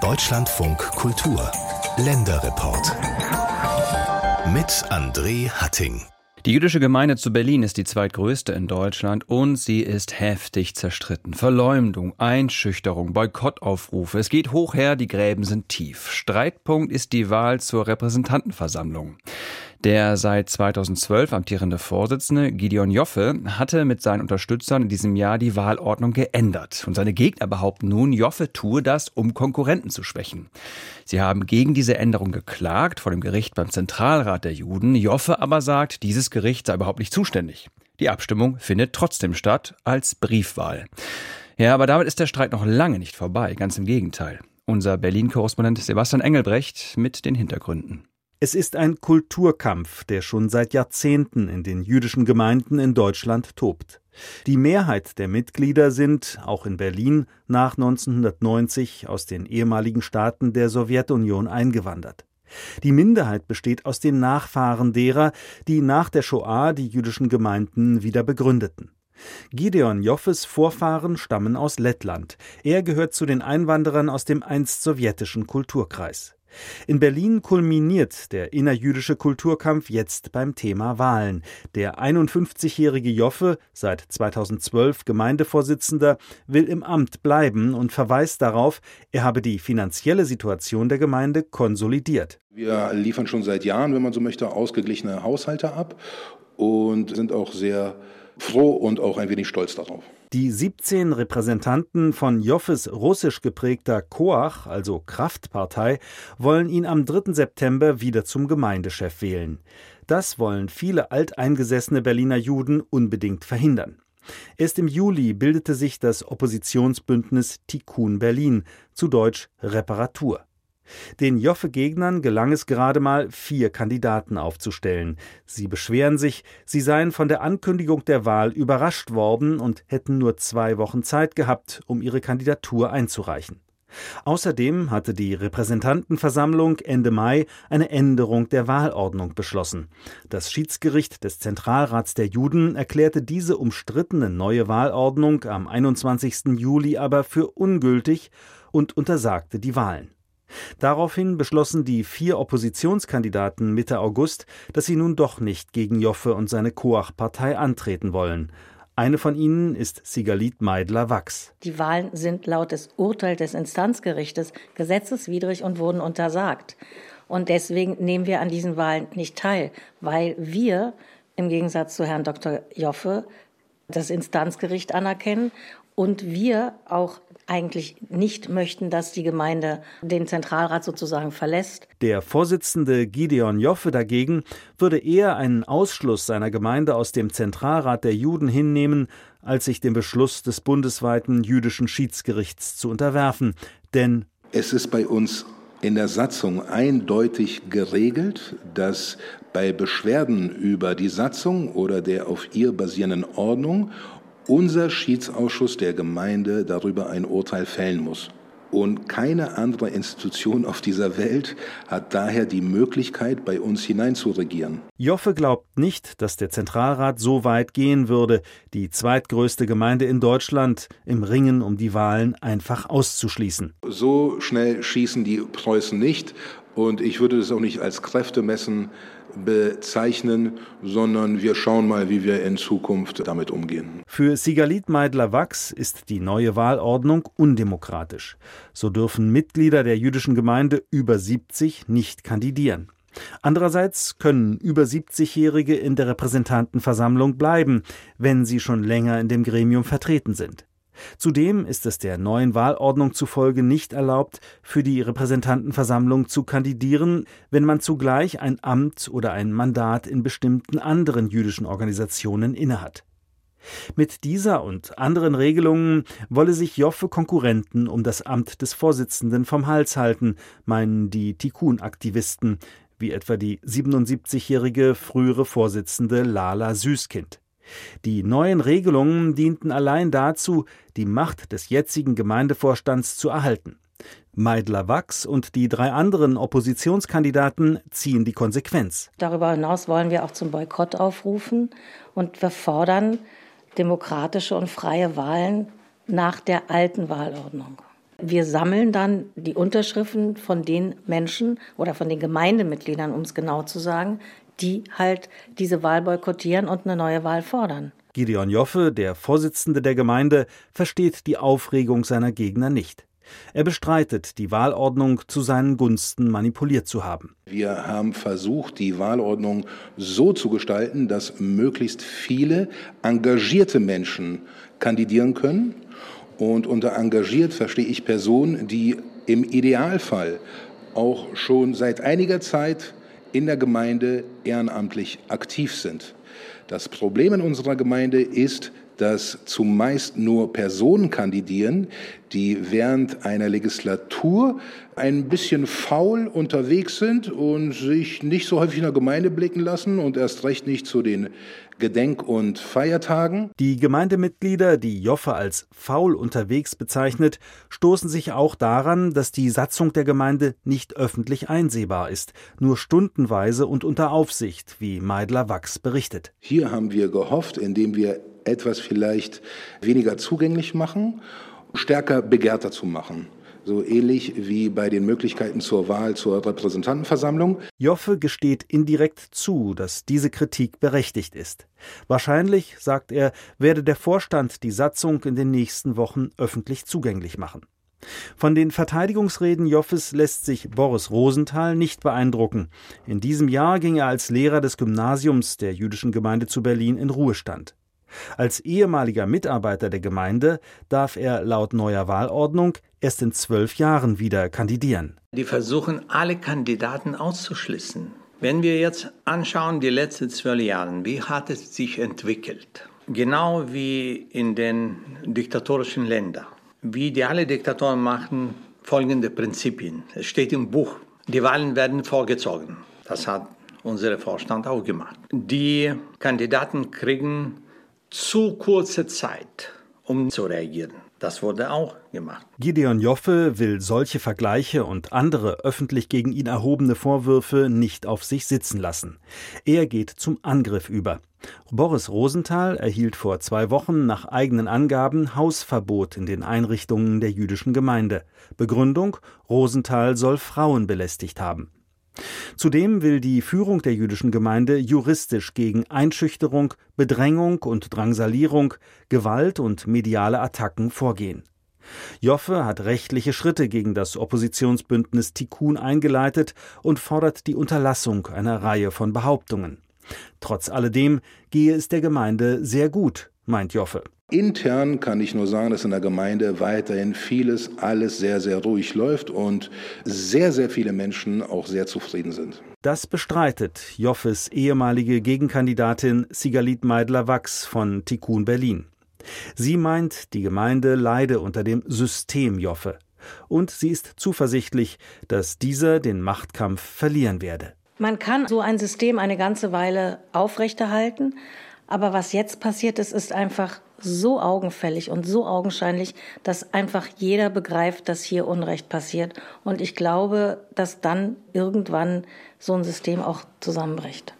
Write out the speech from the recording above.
Deutschlandfunk Kultur Länderreport mit André Hatting. Die jüdische Gemeinde zu Berlin ist die zweitgrößte in Deutschland und sie ist heftig zerstritten. Verleumdung, Einschüchterung, Boykottaufrufe. Es geht hoch her, die Gräben sind tief. Streitpunkt ist die Wahl zur Repräsentantenversammlung. Der seit 2012 amtierende Vorsitzende Gideon Joffe hatte mit seinen Unterstützern in diesem Jahr die Wahlordnung geändert. Und seine Gegner behaupten nun, Joffe tue das, um Konkurrenten zu schwächen. Sie haben gegen diese Änderung geklagt vor dem Gericht beim Zentralrat der Juden. Joffe aber sagt, dieses Gericht sei überhaupt nicht zuständig. Die Abstimmung findet trotzdem statt als Briefwahl. Ja, aber damit ist der Streit noch lange nicht vorbei, ganz im Gegenteil. Unser Berlin-Korrespondent Sebastian Engelbrecht mit den Hintergründen. Es ist ein Kulturkampf, der schon seit Jahrzehnten in den jüdischen Gemeinden in Deutschland tobt. Die Mehrheit der Mitglieder sind, auch in Berlin, nach 1990 aus den ehemaligen Staaten der Sowjetunion eingewandert. Die Minderheit besteht aus den Nachfahren derer, die nach der Shoah die jüdischen Gemeinden wieder begründeten. Gideon Joffes Vorfahren stammen aus Lettland. Er gehört zu den Einwanderern aus dem einst sowjetischen Kulturkreis. In Berlin kulminiert der innerjüdische Kulturkampf jetzt beim Thema Wahlen. Der 51-jährige Joffe, seit 2012 Gemeindevorsitzender, will im Amt bleiben und verweist darauf, er habe die finanzielle Situation der Gemeinde konsolidiert. Wir liefern schon seit Jahren, wenn man so möchte, ausgeglichene Haushalte ab und sind auch sehr froh und auch ein wenig stolz darauf. Die 17 Repräsentanten von Joffes russisch geprägter Koach, also Kraftpartei, wollen ihn am 3. September wieder zum Gemeindechef wählen. Das wollen viele alteingesessene Berliner Juden unbedingt verhindern. Erst im Juli bildete sich das Oppositionsbündnis Tikkun Berlin, zu Deutsch Reparatur. Den Joffe-Gegnern gelang es gerade mal, vier Kandidaten aufzustellen. Sie beschweren sich, sie seien von der Ankündigung der Wahl überrascht worden und hätten nur zwei Wochen Zeit gehabt, um ihre Kandidatur einzureichen. Außerdem hatte die Repräsentantenversammlung Ende Mai eine Änderung der Wahlordnung beschlossen. Das Schiedsgericht des Zentralrats der Juden erklärte diese umstrittene neue Wahlordnung am 21. Juli aber für ungültig und untersagte die Wahlen. Daraufhin beschlossen die vier Oppositionskandidaten Mitte August, dass sie nun doch nicht gegen Joffe und seine Koach-Partei antreten wollen. Eine von ihnen ist Sigalit Meidler-Wachs. Die Wahlen sind laut des Urteils des Instanzgerichtes gesetzeswidrig und wurden untersagt. Und deswegen nehmen wir an diesen Wahlen nicht teil, weil wir im Gegensatz zu Herrn Dr. Joffe das Instanzgericht anerkennen und wir auch eigentlich nicht möchten, dass die Gemeinde den Zentralrat sozusagen verlässt. Der Vorsitzende Gideon Joffe dagegen würde eher einen Ausschluss seiner Gemeinde aus dem Zentralrat der Juden hinnehmen, als sich dem Beschluss des bundesweiten jüdischen Schiedsgerichts zu unterwerfen. Denn es ist bei uns in der Satzung eindeutig geregelt, dass bei Beschwerden über die Satzung oder der auf ihr basierenden Ordnung unser Schiedsausschuss der Gemeinde darüber ein Urteil fällen muss. Und keine andere Institution auf dieser Welt hat daher die Möglichkeit, bei uns hineinzuregieren. Joffe glaubt nicht, dass der Zentralrat so weit gehen würde, die zweitgrößte Gemeinde in Deutschland im Ringen um die Wahlen einfach auszuschließen. So schnell schießen die Preußen nicht. Und ich würde das auch nicht als Kräftemessen bezeichnen, sondern wir schauen mal, wie wir in Zukunft damit umgehen. Für Sigalit Meidler-Wachs ist die neue Wahlordnung undemokratisch. So dürfen Mitglieder der jüdischen Gemeinde über 70 nicht kandidieren. Andererseits können über 70-Jährige in der Repräsentantenversammlung bleiben, wenn sie schon länger in dem Gremium vertreten sind. Zudem ist es der neuen Wahlordnung zufolge nicht erlaubt, für die Repräsentantenversammlung zu kandidieren, wenn man zugleich ein Amt oder ein Mandat in bestimmten anderen jüdischen Organisationen innehat. Mit dieser und anderen Regelungen wolle sich Joffe Konkurrenten um das Amt des Vorsitzenden vom Hals halten, meinen die Tikkun-Aktivisten, wie etwa die 77-jährige frühere Vorsitzende Lala Süßkind. Die neuen Regelungen dienten allein dazu, die Macht des jetzigen Gemeindevorstands zu erhalten. Meidler Wachs und die drei anderen Oppositionskandidaten ziehen die Konsequenz. Darüber hinaus wollen wir auch zum Boykott aufrufen und wir fordern demokratische und freie Wahlen nach der alten Wahlordnung. Wir sammeln dann die Unterschriften von den Menschen oder von den Gemeindemitgliedern, um es genau zu sagen, die halt diese Wahl boykottieren und eine neue Wahl fordern. Gideon Joffe, der Vorsitzende der Gemeinde, versteht die Aufregung seiner Gegner nicht. Er bestreitet, die Wahlordnung zu seinen Gunsten manipuliert zu haben. Wir haben versucht, die Wahlordnung so zu gestalten, dass möglichst viele engagierte Menschen kandidieren können. Und unter engagiert verstehe ich Personen, die im Idealfall auch schon seit einiger Zeit in der Gemeinde ehrenamtlich aktiv sind. Das Problem in unserer Gemeinde ist, dass zumeist nur Personen kandidieren, die während einer Legislatur ein bisschen faul unterwegs sind und sich nicht so häufig in der Gemeinde blicken lassen und erst recht nicht zu den Gedenk- und Feiertagen. Die Gemeindemitglieder, die Joffe als faul unterwegs bezeichnet, stoßen sich auch daran, dass die Satzung der Gemeinde nicht öffentlich einsehbar ist, nur stundenweise und unter Aufsicht, wie Meidler Wachs berichtet. Hier haben wir gehofft, indem wir etwas vielleicht weniger zugänglich machen, stärker begehrter zu machen so ähnlich wie bei den Möglichkeiten zur Wahl zur Repräsentantenversammlung. Joffe gesteht indirekt zu, dass diese Kritik berechtigt ist. Wahrscheinlich, sagt er, werde der Vorstand die Satzung in den nächsten Wochen öffentlich zugänglich machen. Von den Verteidigungsreden Joffes lässt sich Boris Rosenthal nicht beeindrucken. In diesem Jahr ging er als Lehrer des Gymnasiums der jüdischen Gemeinde zu Berlin in Ruhestand. Als ehemaliger Mitarbeiter der Gemeinde darf er laut neuer Wahlordnung erst in zwölf Jahren wieder kandidieren. Die versuchen, alle Kandidaten auszuschließen. Wenn wir jetzt anschauen, die letzten zwölf Jahre, wie hat es sich entwickelt? Genau wie in den diktatorischen Ländern. Wie die alle Diktatoren machen, folgende Prinzipien. Es steht im Buch, die Wahlen werden vorgezogen. Das hat unser Vorstand auch gemacht. Die Kandidaten kriegen zu kurze Zeit, um zu reagieren. Das wurde auch gemacht. Gideon Joffe will solche Vergleiche und andere öffentlich gegen ihn erhobene Vorwürfe nicht auf sich sitzen lassen. Er geht zum Angriff über. Boris Rosenthal erhielt vor zwei Wochen nach eigenen Angaben Hausverbot in den Einrichtungen der jüdischen Gemeinde. Begründung Rosenthal soll Frauen belästigt haben. Zudem will die Führung der jüdischen Gemeinde juristisch gegen Einschüchterung, Bedrängung und Drangsalierung, Gewalt und mediale Attacken vorgehen. Joffe hat rechtliche Schritte gegen das Oppositionsbündnis Tikkun eingeleitet und fordert die Unterlassung einer Reihe von Behauptungen. Trotz alledem gehe es der Gemeinde sehr gut, meint Joffe. Intern kann ich nur sagen, dass in der Gemeinde weiterhin vieles, alles sehr, sehr ruhig läuft und sehr, sehr viele Menschen auch sehr zufrieden sind. Das bestreitet Joffes ehemalige Gegenkandidatin Sigalit Meidler-Wachs von Tikkun Berlin. Sie meint, die Gemeinde leide unter dem System Joffe. Und sie ist zuversichtlich, dass dieser den Machtkampf verlieren werde. Man kann so ein System eine ganze Weile aufrechterhalten, aber was jetzt passiert ist, ist einfach so augenfällig und so augenscheinlich, dass einfach jeder begreift, dass hier Unrecht passiert. Und ich glaube, dass dann irgendwann so ein System auch zusammenbricht.